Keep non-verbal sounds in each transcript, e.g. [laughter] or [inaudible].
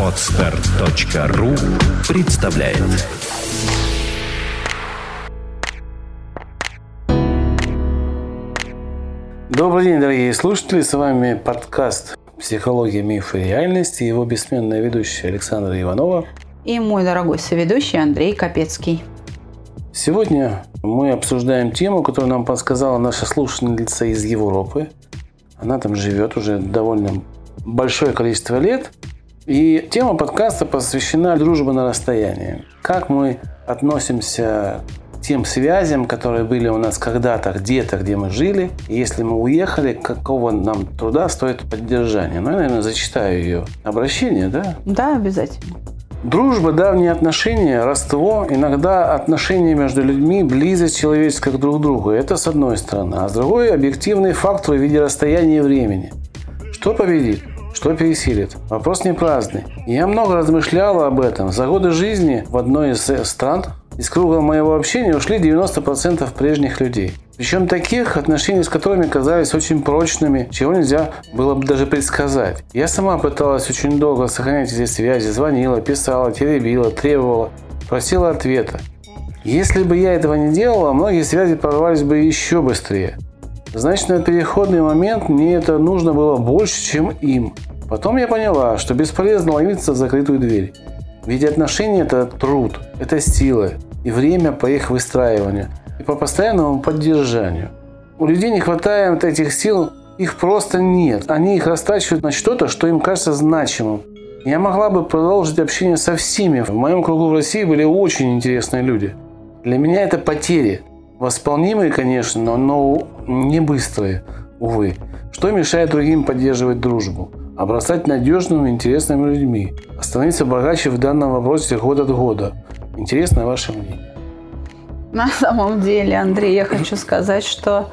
Отстар.ру представляет Добрый день, дорогие слушатели. С вами подкаст «Психология, мифы и реальности». Его бессменная ведущая Александра Иванова. И мой дорогой соведущий Андрей Капецкий. Сегодня мы обсуждаем тему, которую нам подсказала наша слушательница из Европы. Она там живет уже довольно большое количество лет. И тема подкаста посвящена дружбе на расстоянии. Как мы относимся к тем связям, которые были у нас когда-то, где-то, где мы жили. И если мы уехали, какого нам труда стоит поддержание. Ну, я, наверное, зачитаю ее обращение, да? Да, обязательно. Дружба, давние отношения, родство, иногда отношения между людьми, близость человеческая к друг другу. Это с одной стороны. А с другой – объективные факторы в виде расстояния и времени. Что победит? Что пересилит? Вопрос не праздный. Я много размышлял об этом. За годы жизни в одной из стран из круга моего общения ушли 90% прежних людей. Причем таких, отношений с которыми казались очень прочными, чего нельзя было бы даже предсказать. Я сама пыталась очень долго сохранять эти связи, звонила, писала, теребила, требовала, просила ответа. Если бы я этого не делала, многие связи порвались бы еще быстрее. Значит, на переходный момент мне это нужно было больше, чем им. Потом я поняла, что бесполезно ломиться в закрытую дверь. Ведь отношения – это труд, это сила и время по их выстраиванию и по постоянному поддержанию. У людей не хватает этих сил, их просто нет. Они их растачивают на что-то, что им кажется значимым. Я могла бы продолжить общение со всеми. В моем кругу в России были очень интересные люди. Для меня это потери. Восполнимые, конечно, но не быстрые, увы. Что мешает другим поддерживать дружбу? Обрастать надежными, интересными людьми. Становиться богаче в данном вопросе год от года. Интересно ваше мнение. На самом деле, Андрей, я хочу сказать, что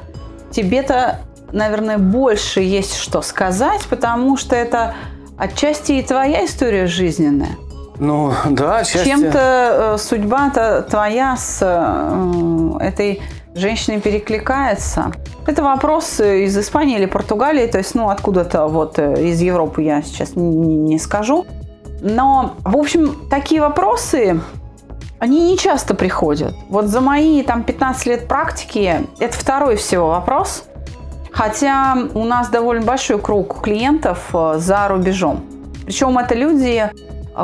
тебе-то, наверное, больше есть что сказать, потому что это отчасти и твоя история жизненная. Ну, да, отчасти. Чем-то э, судьба-то твоя с э, этой женщиной перекликается. Это вопрос из Испании или Португалии, то есть, ну, откуда-то вот э, из Европы я сейчас не, не скажу. Но, в общем, такие вопросы, они не часто приходят. Вот за мои там 15 лет практики это второй всего вопрос. Хотя у нас довольно большой круг клиентов э, за рубежом. Причем это люди,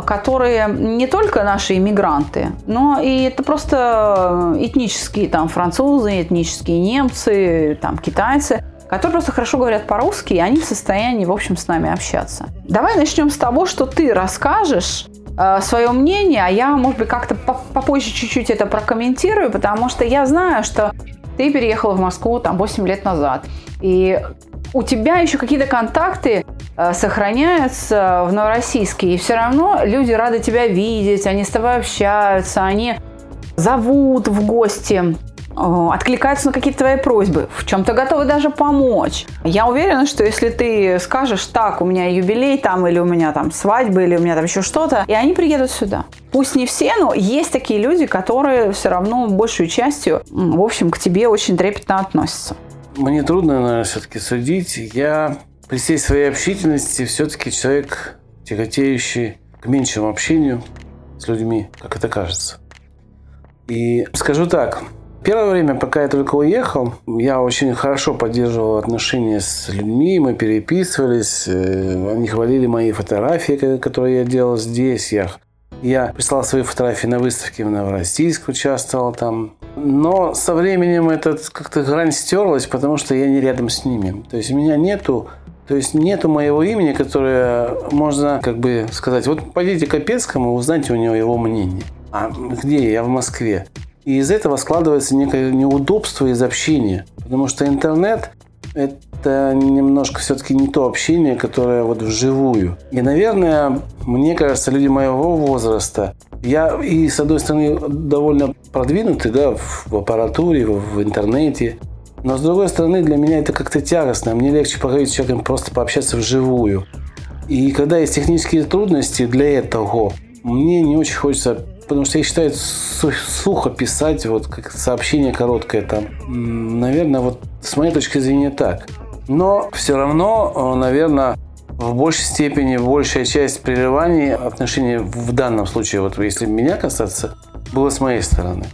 которые не только наши иммигранты, но и это просто этнические там французы, этнические немцы, там китайцы, которые просто хорошо говорят по-русски, и они в состоянии, в общем, с нами общаться. Давай начнем с того, что ты расскажешь э, свое мнение, а я, может быть, как-то попозже чуть-чуть это прокомментирую, потому что я знаю, что ты переехала в Москву там 8 лет назад, и у тебя еще какие-то контакты сохраняются в Новороссийске, и все равно люди рады тебя видеть, они с тобой общаются, они зовут в гости, э, откликаются на какие-то твои просьбы, в чем-то готовы даже помочь. Я уверена, что если ты скажешь, так, у меня юбилей там, или у меня там свадьба, или у меня там еще что-то, и они приедут сюда. Пусть не все, но есть такие люди, которые все равно большую частью, в общем, к тебе очень трепетно относятся. Мне трудно, наверное, все-таки судить. Я при всей своей общительности все-таки человек, тяготеющий к меньшему общению с людьми, как это кажется. И скажу так, Первое время, пока я только уехал, я очень хорошо поддерживал отношения с людьми, мы переписывались, э, они хвалили мои фотографии, которые я делал здесь. Я, я прислал свои фотографии на выставке в Новороссийск, участвовал там. Но со временем этот как-то грань стерлась, потому что я не рядом с ними. То есть меня нету то есть нету моего имени, которое можно как бы сказать, вот пойдите к Капецкому, узнайте у него его мнение. А где я? в Москве. И из этого складывается некое неудобство из общения. Потому что интернет – это немножко все-таки не то общение, которое вот вживую. И, наверное, мне кажется, люди моего возраста, я и, с одной стороны, довольно продвинутый да, в аппаратуре, в интернете, но с другой стороны, для меня это как-то тягостно. Мне легче поговорить с человеком, просто пообщаться вживую. И когда есть технические трудности для этого, мне не очень хочется, потому что я считаю, сухо писать, вот как сообщение короткое там. Наверное, вот с моей точки зрения так. Но все равно, наверное, в большей степени большая часть прерываний отношений в данном случае, вот если меня касаться, было с моей стороны.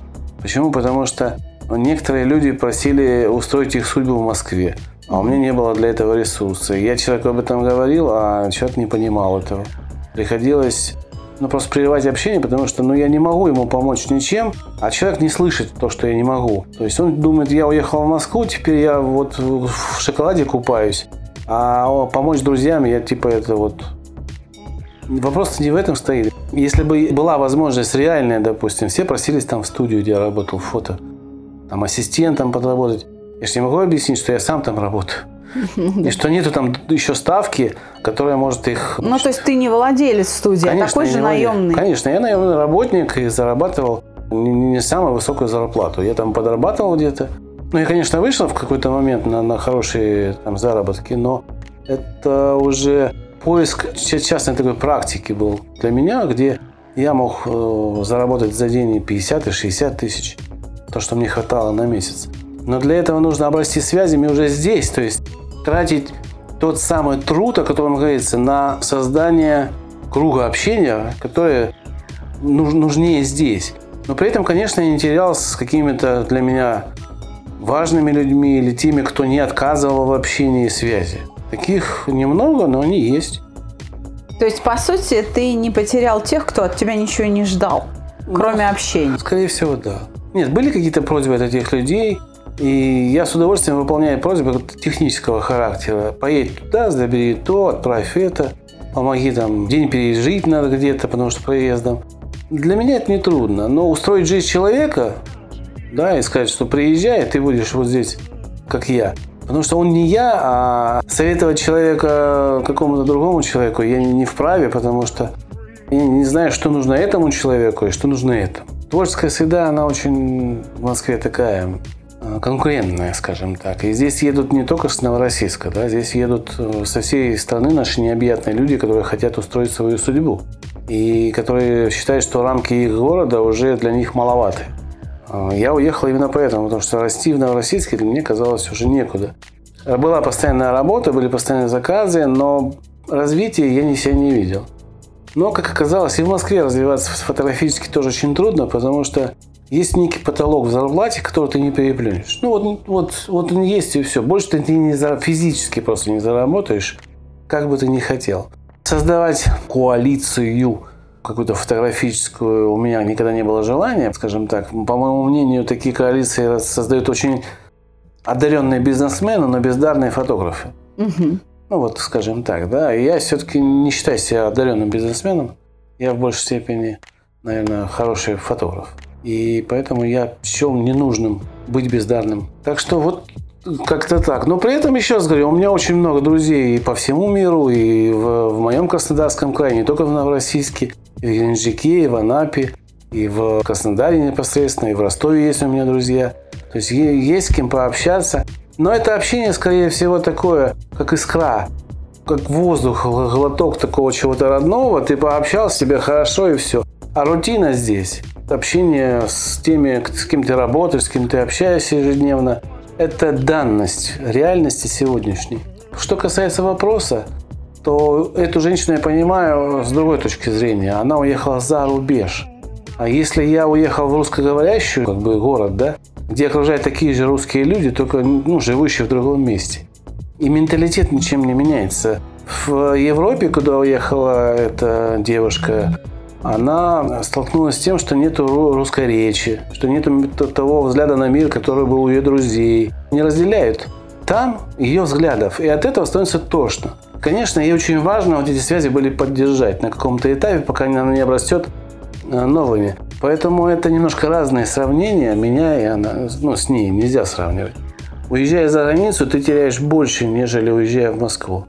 Почему? Потому что некоторые люди просили устроить их судьбу в Москве, а у меня не было для этого ресурса. Я человеку об этом говорил, а человек не понимал этого. Приходилось ну, просто прерывать общение, потому что ну, я не могу ему помочь ничем, а человек не слышит то, что я не могу. То есть он думает, я уехал в Москву, теперь я вот в шоколаде купаюсь, а помочь друзьям я типа это вот... Вопрос не в этом стоит. Если бы была возможность реальная, допустим, все просились там в студию, где я работал, фото, там ассистентом подработать. Я же не могу объяснить, что я сам там работаю. [laughs] И что нету там еще ставки, которая может их... Ну, то есть ты не владелец студии, Конечно, а такой же наемный. Конечно, я наемный работник и зарабатывал не, не самую высокую зарплату. Я там подрабатывал где-то. Ну, я, конечно, вышел в какой-то момент на, на хорошие там, заработки, но это уже поиск частной такой практики был для меня, где я мог э, заработать за день и 50 и 60 тысяч, то, что мне хватало на месяц. Но для этого нужно обрасти связями уже здесь, то есть тратить тот самый труд, о котором говорится, на создание круга общения, которое нужнее здесь. Но при этом, конечно, я не терялся с какими-то для меня важными людьми или теми, кто не отказывал в общении и связи. Таких немного, но они есть. То есть, по сути, ты не потерял тех, кто от тебя ничего не ждал, кроме ну, общения? Скорее всего, да. Нет, были какие-то просьбы от этих людей, и я с удовольствием выполняю просьбы технического характера. Поедь туда, забери то, отправь это, помоги там, день пережить надо где-то, потому что проездом. Для меня это не трудно, но устроить жизнь человека, да, и сказать, что приезжай, ты будешь вот здесь, как я. Потому что он не я, а советовать человека какому-то другому человеку я не вправе, потому что я не знаю, что нужно этому человеку и что нужно этому. Творческая среда, она очень в Москве такая Э, конкурентная, скажем так. И здесь едут не только с Новороссийска, да, здесь едут э, со всей страны наши необъятные люди, которые хотят устроить свою судьбу. И которые считают, что рамки их города уже для них маловаты. Э, я уехал именно поэтому, потому что расти в Новороссийске для меня казалось уже некуда. Была постоянная работа, были постоянные заказы, но развития я ни себя не видел. Но, как оказалось, и в Москве развиваться фотографически тоже очень трудно, потому что есть некий потолок в зарплате, который ты не переплюнешь. Ну вот, вот, вот он есть и все. Больше ты не за, физически просто не заработаешь, как бы ты ни хотел. Создавать коалицию какую-то фотографическую у меня никогда не было желания, скажем так. По моему мнению, такие коалиции создают очень одаренные бизнесмены, но бездарные фотографы. Угу. Ну вот, скажем так, да. Я все-таки не считаю себя одаренным бизнесменом. Я в большей степени, наверное, хороший фотограф. И поэтому я счел ненужным быть бездарным. Так что вот как-то так. Но при этом, еще раз говорю, у меня очень много друзей и по всему миру, и в, в моем Краснодарском крае, не только в Новороссийске, и в Геленджике, и в Анапе, и в Краснодаре непосредственно, и в Ростове есть у меня друзья. То есть есть с кем пообщаться. Но это общение, скорее всего, такое, как искра, как воздух, глоток такого чего-то родного. Ты пообщался, тебе хорошо и все. А рутина здесь общение с теми, с кем ты работаешь, с кем ты общаешься ежедневно, это данность реальности сегодняшней. Что касается вопроса, то эту женщину я понимаю с другой точки зрения. Она уехала за рубеж. А если я уехал в русскоговорящую как бы, город, да, где окружают такие же русские люди, только ну, живущие в другом месте, и менталитет ничем не меняется. В Европе, куда уехала эта девушка, она столкнулась с тем, что нет русской речи, что нет того взгляда на мир, который был у ее друзей. Не разделяют там ее взглядов, и от этого становится тошно. Конечно, ей очень важно вот эти связи были поддержать на каком-то этапе, пока она не обрастет э, новыми. Поэтому это немножко разные сравнения, меня и она, ну, с ней нельзя сравнивать. Уезжая за границу, ты теряешь больше, нежели уезжая в Москву.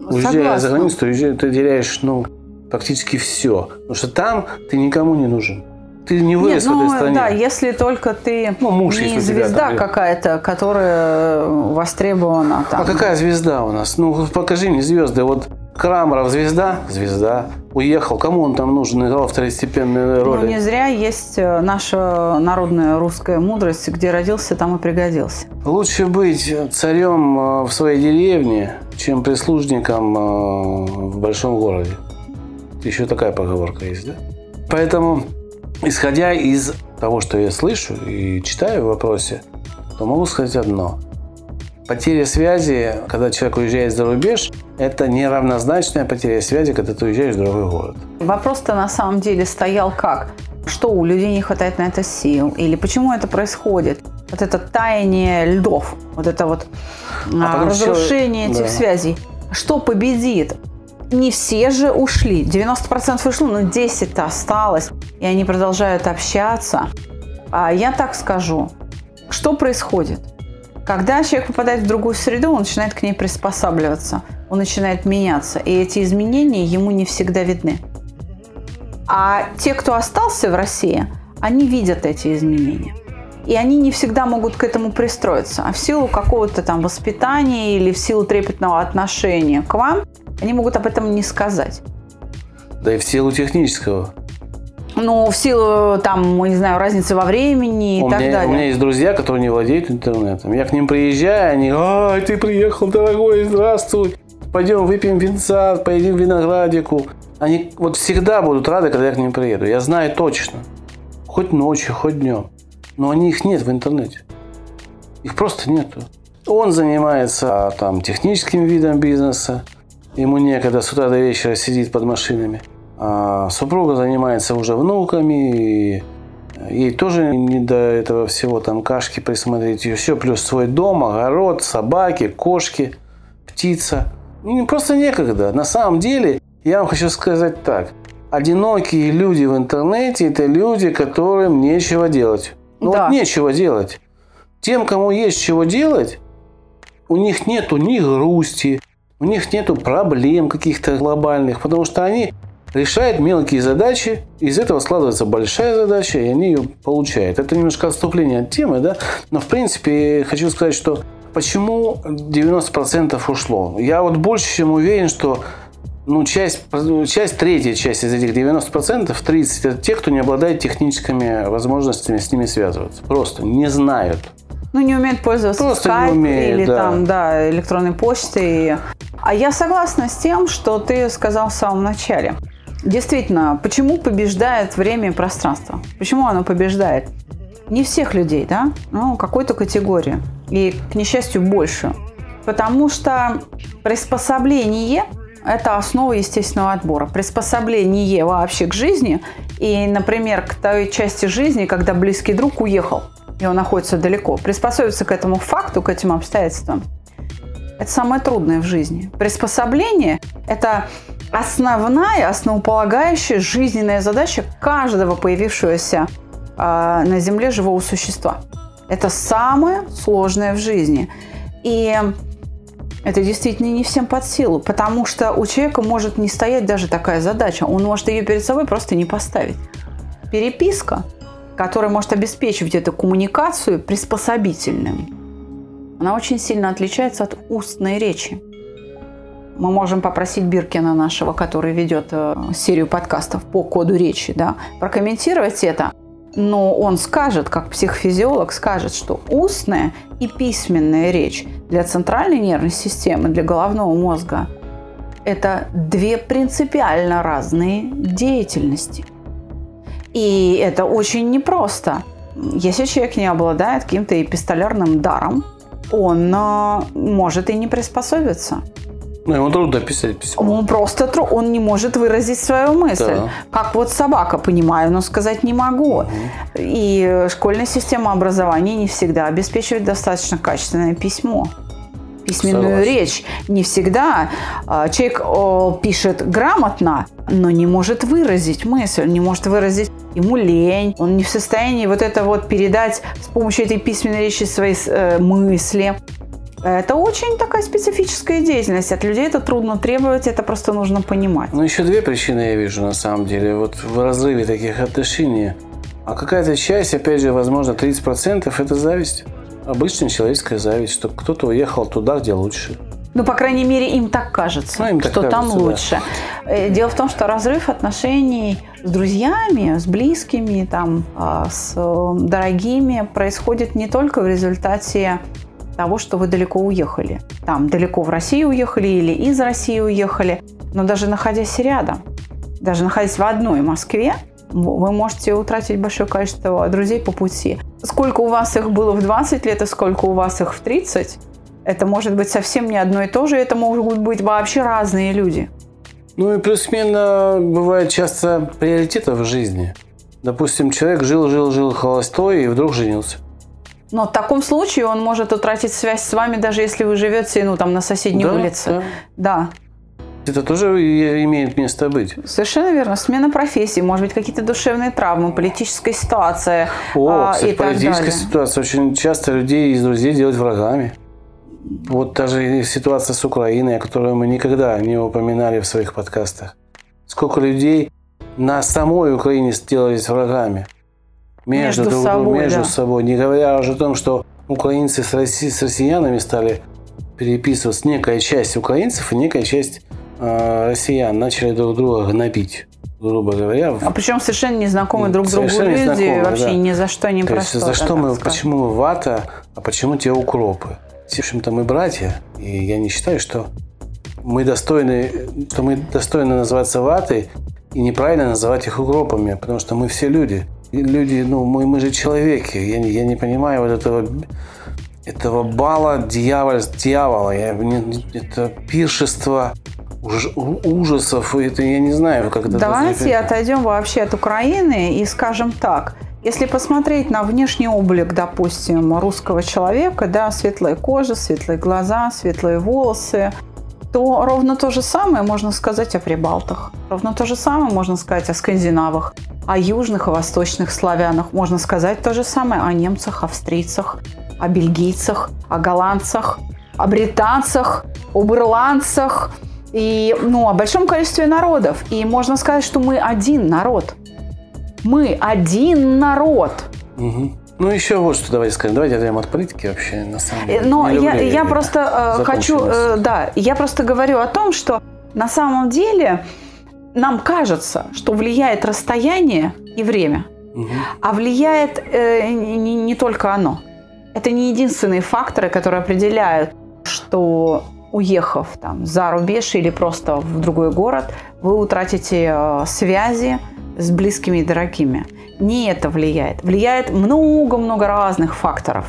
Уезжая за границу, ты теряешь, ну, практически все. Потому что там ты никому не нужен. Ты не вырос Нет, ну, в этой ну, стране. Да, если только ты ну, муж, не звезда какая-то, которая востребована. Там. А какая звезда у нас? Ну, покажи мне звезды. Вот Крамаров звезда? Звезда. Уехал. Кому он там нужен? Играл второстепенные роли. Ну, не зря есть э, наша народная русская мудрость, где родился, там и пригодился. Лучше быть царем э, в своей деревне, чем прислужником э, в большом городе. Еще такая поговорка есть, да? Поэтому, исходя из того, что я слышу и читаю в вопросе, то могу сказать одно. Потеря связи, когда человек уезжает за рубеж, это неравнозначная потеря связи, когда ты уезжаешь в другой город. Вопрос-то на самом деле стоял как? Что у людей не хватает на это сил? Или почему это происходит? Вот это таяние льдов, вот это вот а, а разрушение все... этих да. связей. Что победит? Не все же ушли. 90% ушло, но 10-то осталось. И они продолжают общаться. А я так скажу. Что происходит? Когда человек попадает в другую среду, он начинает к ней приспосабливаться, он начинает меняться, и эти изменения ему не всегда видны. А те, кто остался в России, они видят эти изменения. И они не всегда могут к этому пристроиться. А в силу какого-то там воспитания или в силу трепетного отношения к вам, они могут об этом не сказать. Да и в силу технического. Ну, в силу, там, не знаю, разницы во времени и у так меня, далее. У меня есть друзья, которые не владеют интернетом. Я к ним приезжаю, они, ай, ты приехал, дорогой, здравствуй. Пойдем выпьем винца, поедим виноградику. Они вот всегда будут рады, когда я к ним приеду. Я знаю точно. Хоть ночью, хоть днем. Но они их нет в интернете. Их просто нету. Он занимается а, там техническим видом бизнеса. Ему некогда с утра до вечера сидит под машинами. А супруга занимается уже внуками, и ей тоже не до этого всего, там кашки присмотреть, и все, плюс свой дом, огород, собаки, кошки, птица. Ну, просто некогда. На самом деле, я вам хочу сказать так. Одинокие люди в интернете – это люди, которым нечего делать. Ну да. вот нечего делать. Тем, кому есть чего делать, у них нету ни грусти, у них нету проблем каких-то глобальных, потому что они решает мелкие задачи, из этого складывается большая задача, и они ее получают. Это немножко отступление от темы, да, но в принципе хочу сказать, что почему 90% ушло. Я вот больше чем уверен, что ну, часть, часть, третья часть из этих 90%, 30% это те, кто не обладает техническими возможностями с ними связываться. Просто не знают. Ну, не умеют пользоваться Просто Skype умеют, или да. там, да, электронной почтой. А я согласна с тем, что ты сказал в самом начале. Действительно, почему побеждает время и пространство? Почему оно побеждает? Не всех людей, да, ну, какой-то категории. И, к несчастью, больше. Потому что приспособление – это основа естественного отбора. Приспособление вообще к жизни и, например, к той части жизни, когда близкий друг уехал, и он находится далеко. Приспособиться к этому факту, к этим обстоятельствам – это самое трудное в жизни. Приспособление – это основная, основополагающая жизненная задача каждого появившегося э, на Земле живого существа. Это самое сложное в жизни. И это действительно не всем под силу, потому что у человека может не стоять даже такая задача. Он может ее перед собой просто не поставить. Переписка, которая может обеспечивать эту коммуникацию приспособительным, она очень сильно отличается от устной речи. Мы можем попросить Биркина нашего, который ведет э, серию подкастов по коду речи, да, прокомментировать это. Но он скажет, как психофизиолог скажет, что устная и письменная речь для центральной нервной системы, для головного мозга – это две принципиально разные деятельности. И это очень непросто. Если человек не обладает каким-то эпистолярным даром, он э, может и не приспособиться. Ну, ему трудно писать письмо. Он просто тру... он не может выразить свою мысль. Да. Как вот собака, понимаю, но сказать не могу. Угу. И школьная система образования не всегда обеспечивает достаточно качественное письмо письменную Согласен. речь. Не всегда а, человек пишет грамотно, но не может выразить мысль, не может выразить ему лень, он не в состоянии вот это вот передать с помощью этой письменной речи свои э, мысли. Это очень такая специфическая деятельность. От людей это трудно требовать, это просто нужно понимать. Ну, еще две причины я вижу на самом деле. Вот в разрыве таких отношений. А какая-то часть, опять же, возможно, 30% это зависть. Обычная человеческая зависть, что кто-то уехал туда, где лучше. Ну, по крайней мере, им так кажется, ну, им так что кажется, там лучше. Да. Э, дело в том, что разрыв отношений с друзьями, с близкими, там, а, с э, дорогими происходит не только в результате того, что вы далеко уехали. Там далеко в Россию уехали или из России уехали. Но даже находясь рядом, даже находясь в одной Москве, вы можете утратить большое количество друзей по пути. Сколько у вас их было в 20 лет и сколько у вас их в 30, это может быть совсем не одно и то же, это могут быть вообще разные люди. Ну и плюс-сменно бывает часто приоритетов в жизни. Допустим, человек жил-жил-жил холостой и вдруг женился. Но в таком случае он может утратить связь с вами, даже если вы живете ну, там, на соседней Да, улице. Да. Это тоже имеет место быть. Совершенно верно. Смена профессии, может быть, какие-то душевные травмы, политическая ситуация О, а, кстати, и политическая далее. ситуация. Очень часто людей из друзей делают врагами. Вот даже и ситуация с Украиной, о которой мы никогда не упоминали в своих подкастах. Сколько людей на самой Украине сделались врагами. Между друг другом, собой, между да. собой. Не говоря уже о том, что украинцы с, росси- с россиянами стали переписываться. Некая часть украинцев и некая часть россиян начали друг друга гнобить, грубо говоря. А причем совершенно незнакомые друг другу люди, вообще да. ни за что не То есть за что мы, сказать. почему мы вата, а почему те укропы? В общем-то, мы братья, и я не считаю, что мы достойны, что мы достойны называться ватой, и неправильно называть их укропами, потому что мы все люди. И люди, ну, мы, мы же человеки. Я, не- я не понимаю вот этого, этого бала дьявола, дьявола. Я, это пиршество ужасов. Это я не знаю, как это Давайте назвать. отойдем вообще от Украины и скажем так. Если посмотреть на внешний облик, допустим, русского человека, да, светлая кожа, светлые глаза, светлые волосы, то ровно то же самое можно сказать о прибалтах. Ровно то же самое можно сказать о скандинавах, о южных и восточных славянах. Можно сказать то же самое о немцах, австрийцах, о бельгийцах, о голландцах, о британцах, об ирландцах и ну, о большом количестве народов. И можно сказать, что мы один народ. Мы один народ. Мгм. Ну, еще вот что давайте скажем. Давайте отойдем от политики вообще, на самом деле. Но Не я, люблю я это. просто э, хочу, э, да, я просто говорю о том, что на самом деле нам кажется, что влияет расстояние и время, Мгм. а влияет э, не- не только оно. Это не единственные факторы, которые определяют, что уехав там за рубеж или просто в другой город, вы утратите э, связи с близкими и дорогими. Не это влияет. Влияет много-много разных факторов.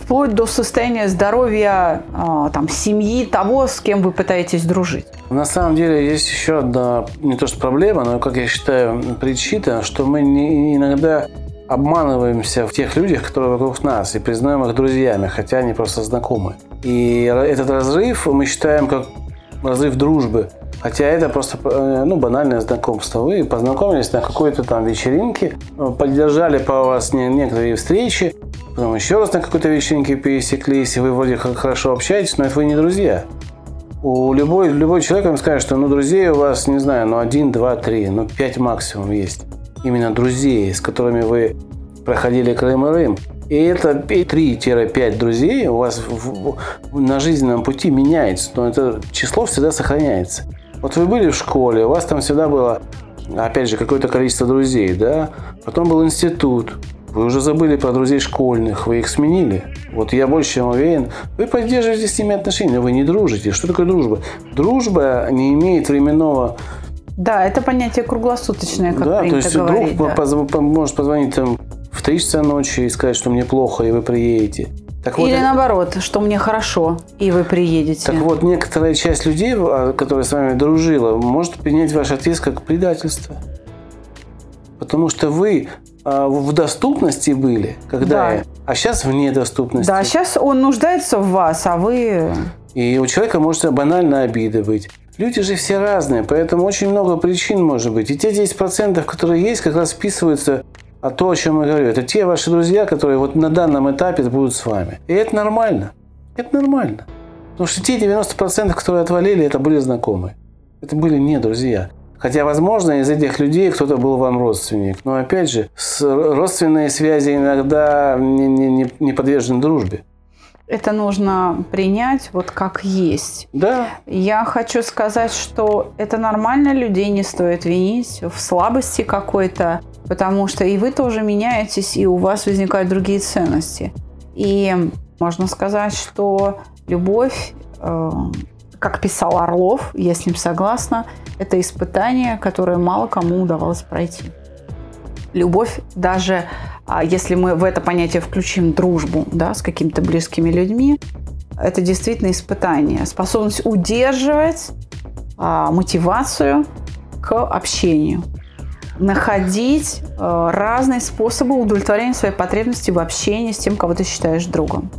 Вплоть до состояния здоровья э, там, семьи, того, с кем вы пытаетесь дружить. На самом деле есть еще одна, не то что проблема, но, как я считаю, причина, что мы не- иногда обманываемся в тех людях, которые вокруг нас, и признаем их друзьями, хотя они просто знакомы. И этот разрыв мы считаем как разрыв дружбы. Хотя это просто э, ну, банальное знакомство. Вы познакомились на какой-то там вечеринке, поддержали по вас не- некоторые встречи, потом еще раз на какой-то вечеринке пересеклись, и вы вроде хорошо общаетесь, но это вы не друзья. У любой, любой человек вам скажет, что ну, друзей у вас, не знаю, ну, один, два, три, ну, пять максимум есть. Именно друзей, с которыми вы проходили Крым и Рым. И это 3-5 друзей у вас в- в- на жизненном пути меняется, но это число всегда сохраняется. Вот вы были в школе, у вас там всегда было, опять же, какое-то количество друзей, да? Потом был институт, вы уже забыли про друзей школьных, вы их сменили. Вот я больше чем уверен, вы поддерживаете с ними отношения, но вы не дружите. Что такое дружба? Дружба не имеет временного Да, это понятие круглосуточное, как да, то есть друг да. может позвонить там в 3 часа ночи и сказать, что мне плохо, и вы приедете. Так вот, Или наоборот, что мне хорошо, и вы приедете. так вот, некоторая часть людей, а, которая с вами дружила, может принять ваш отъезд как предательство. Потому что вы а, в доступности были, когда, Да. а сейчас вне доступности. Да, сейчас он нуждается в вас, а вы... И у человека может банально обида быть. Люди же все разные, поэтому очень много причин может быть. И те 10%, которые есть, как раз вписываются а то, о чем я говорю. Это те ваши друзья, которые вот на данном этапе будут с вами. И это нормально. Это нормально. Потому что те 90%, которые отвалили, это были знакомые. Это были не друзья. Хотя, возможно, из этих людей кто-то был вам родственник. Но, опять же, родственные связи иногда не- не- не подвержены дружбе. Это нужно принять вот как есть. Да, Я хочу сказать, что это нормально, людей не стоит винить в слабости какой-то, потому что и вы тоже меняетесь, и у вас возникают другие ценности. И Можно сказать, что любовь, э, как писал Орлов, я с ним согласна, это испытание, которое мало кому удавалось пройти. Любовь, даже а, если мы в это понятие включим дружбу да, с какими-то близкими людьми, это действительно испытание. Способность удерживать а, мотивацию к общению. Находить а, разные способы удовлетворения своей потребности в общении с тем, кого ты считаешь другом.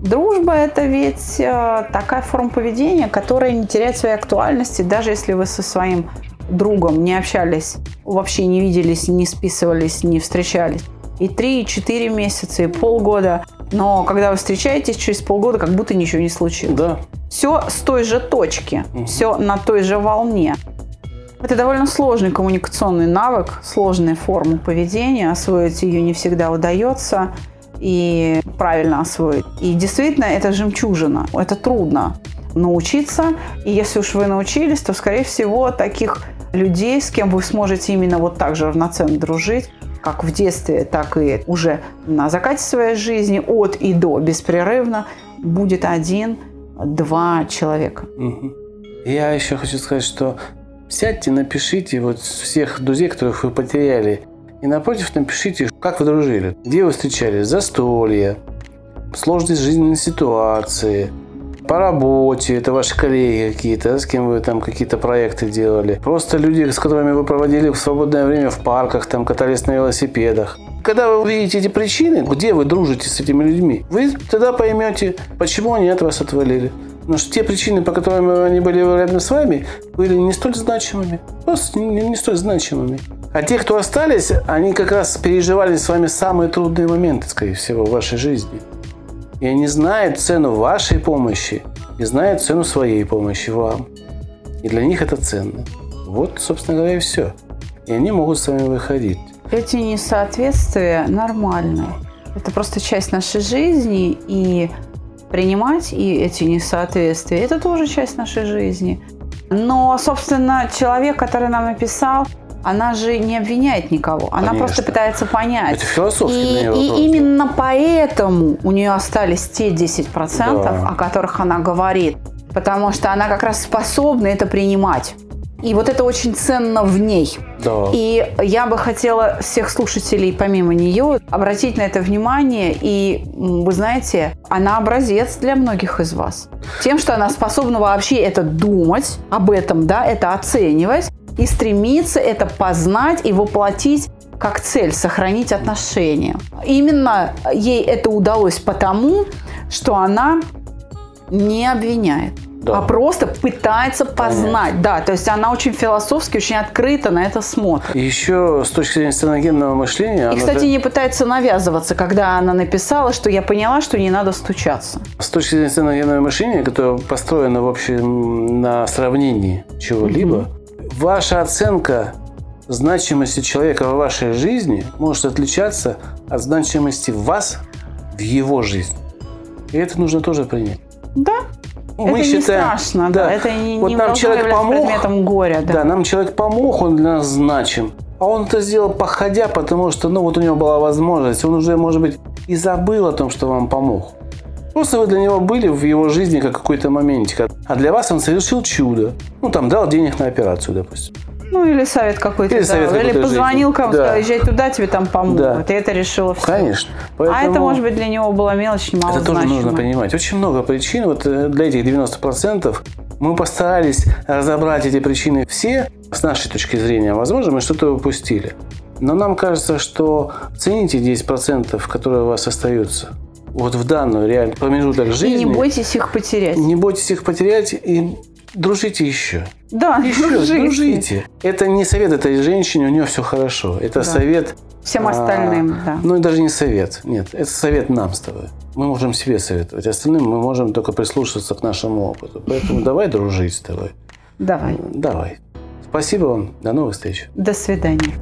Дружба – это ведь а, такая форма поведения, которая не теряет своей актуальности, даже если вы со своим другом не общались, вообще не виделись, не списывались, не встречались. И три, и четыре месяца, и полгода. Но когда вы встречаетесь через полгода, как будто ничего не случилось. Да. Все с той же точки, угу. все на той же волне. Это довольно сложный коммуникационный навык, сложная форма поведения. Освоить ее не всегда удается и правильно освоить. И действительно, это жемчужина. Это трудно научиться. И если уж вы научились, то, скорее всего, таких людей, с кем вы сможете именно вот так же равноценно дружить, как в детстве, так и уже на закате своей жизни, от и до, беспрерывно, будет один-два человека. Я еще хочу сказать, что сядьте, напишите вот всех друзей, которых вы потеряли, и напротив напишите, как вы дружили, где вы встречались, застолье, сложные жизненные ситуации – по работе, это ваши коллеги какие-то, с кем вы там какие-то проекты делали. Просто люди, с которыми вы проводили в свободное время в парках, там катались на велосипедах. Когда вы увидите эти причины, где вы дружите с этими людьми, вы тогда поймете, почему они от вас отвалили. Потому что те причины, по которым они были рядом с вами, были не столь значимыми. Просто не, не столь значимыми. А те, кто остались, они как раз переживали с вами самые трудные моменты, скорее всего, в вашей жизни. И они знают цену вашей помощи и знают цену своей помощи вам. И для них это ценно. Вот, собственно говоря, и все. И они могут с вами выходить. Эти несоответствия нормальны. Это просто часть нашей жизни, и принимать и эти несоответствия – это тоже часть нашей жизни. Но, собственно, человек, который нам написал, она же не обвиняет никого. Она Конечно. просто пытается понять. Это философский и, и именно поэтому у нее остались те 10%, да. о которых она говорит. Потому что она как раз способна это принимать. И вот это очень ценно в ней. Да. И я бы хотела всех слушателей, помимо нее, обратить на это внимание. И вы знаете, она образец для многих из вас. Тем, что она способна вообще это думать, об этом, да, это оценивать и стремиться это познать и воплотить как цель сохранить отношения. Именно ей это удалось потому, что она не обвиняет. Да. а просто пытается познать. Понятно. Да, то есть она очень философски, очень открыто на это смотрит. И еще с точки зрения сценогенного мышления... И, кстати, не пытается навязываться, когда она написала, что я поняла, что не надо стучаться. С точки зрения сценогенного мышления, которое построено, в общем, на сравнении чего-либо, угу Ваша оценка значимости человека в вашей жизни может отличаться от значимости вас в его жизни. И это нужно тоже принять. Да. Ну, мы это считаем, не страшно, да. да. Это не, вот не нам человек помог, предметом горя. Да. да, нам человек помог, он для нас значим. А он это сделал походя, потому что, ну, вот у него была возможность. Он уже, может быть, и забыл о том, что вам помог. Просто вы для него были в его жизни как какой-то моментик. А для вас он совершил чудо. Ну, там, дал денег на операцию, допустим. Ну, или совет какой-то. Или, совет какой или позвонил кому-то, да. сказал, езжай туда, тебе там помогут. Да. И это решило все. Конечно. Поэтому... А это, может быть, для него была мелочь немало Это тоже нужно понимать. Очень много причин. Вот э, для этих 90% мы постарались разобрать эти причины все с нашей точки зрения. Возможно, мы что-то упустили. Но нам кажется, что цените 10%, которые у вас остаются вот в данную реальный промежуток жизни. И не бойтесь их потерять. Не бойтесь их потерять и дружите еще. Да, еще [laughs] дружите. дружите. Это не совет этой женщине, у нее все хорошо. Это да. совет всем остальным, а, да. Ну, даже не совет. Нет, это совет нам с тобой. Мы можем себе советовать. Остальным мы можем только прислушаться к нашему опыту. Поэтому давай дружить с тобой. Давай. Давай. Спасибо вам. До новых встреч. До свидания.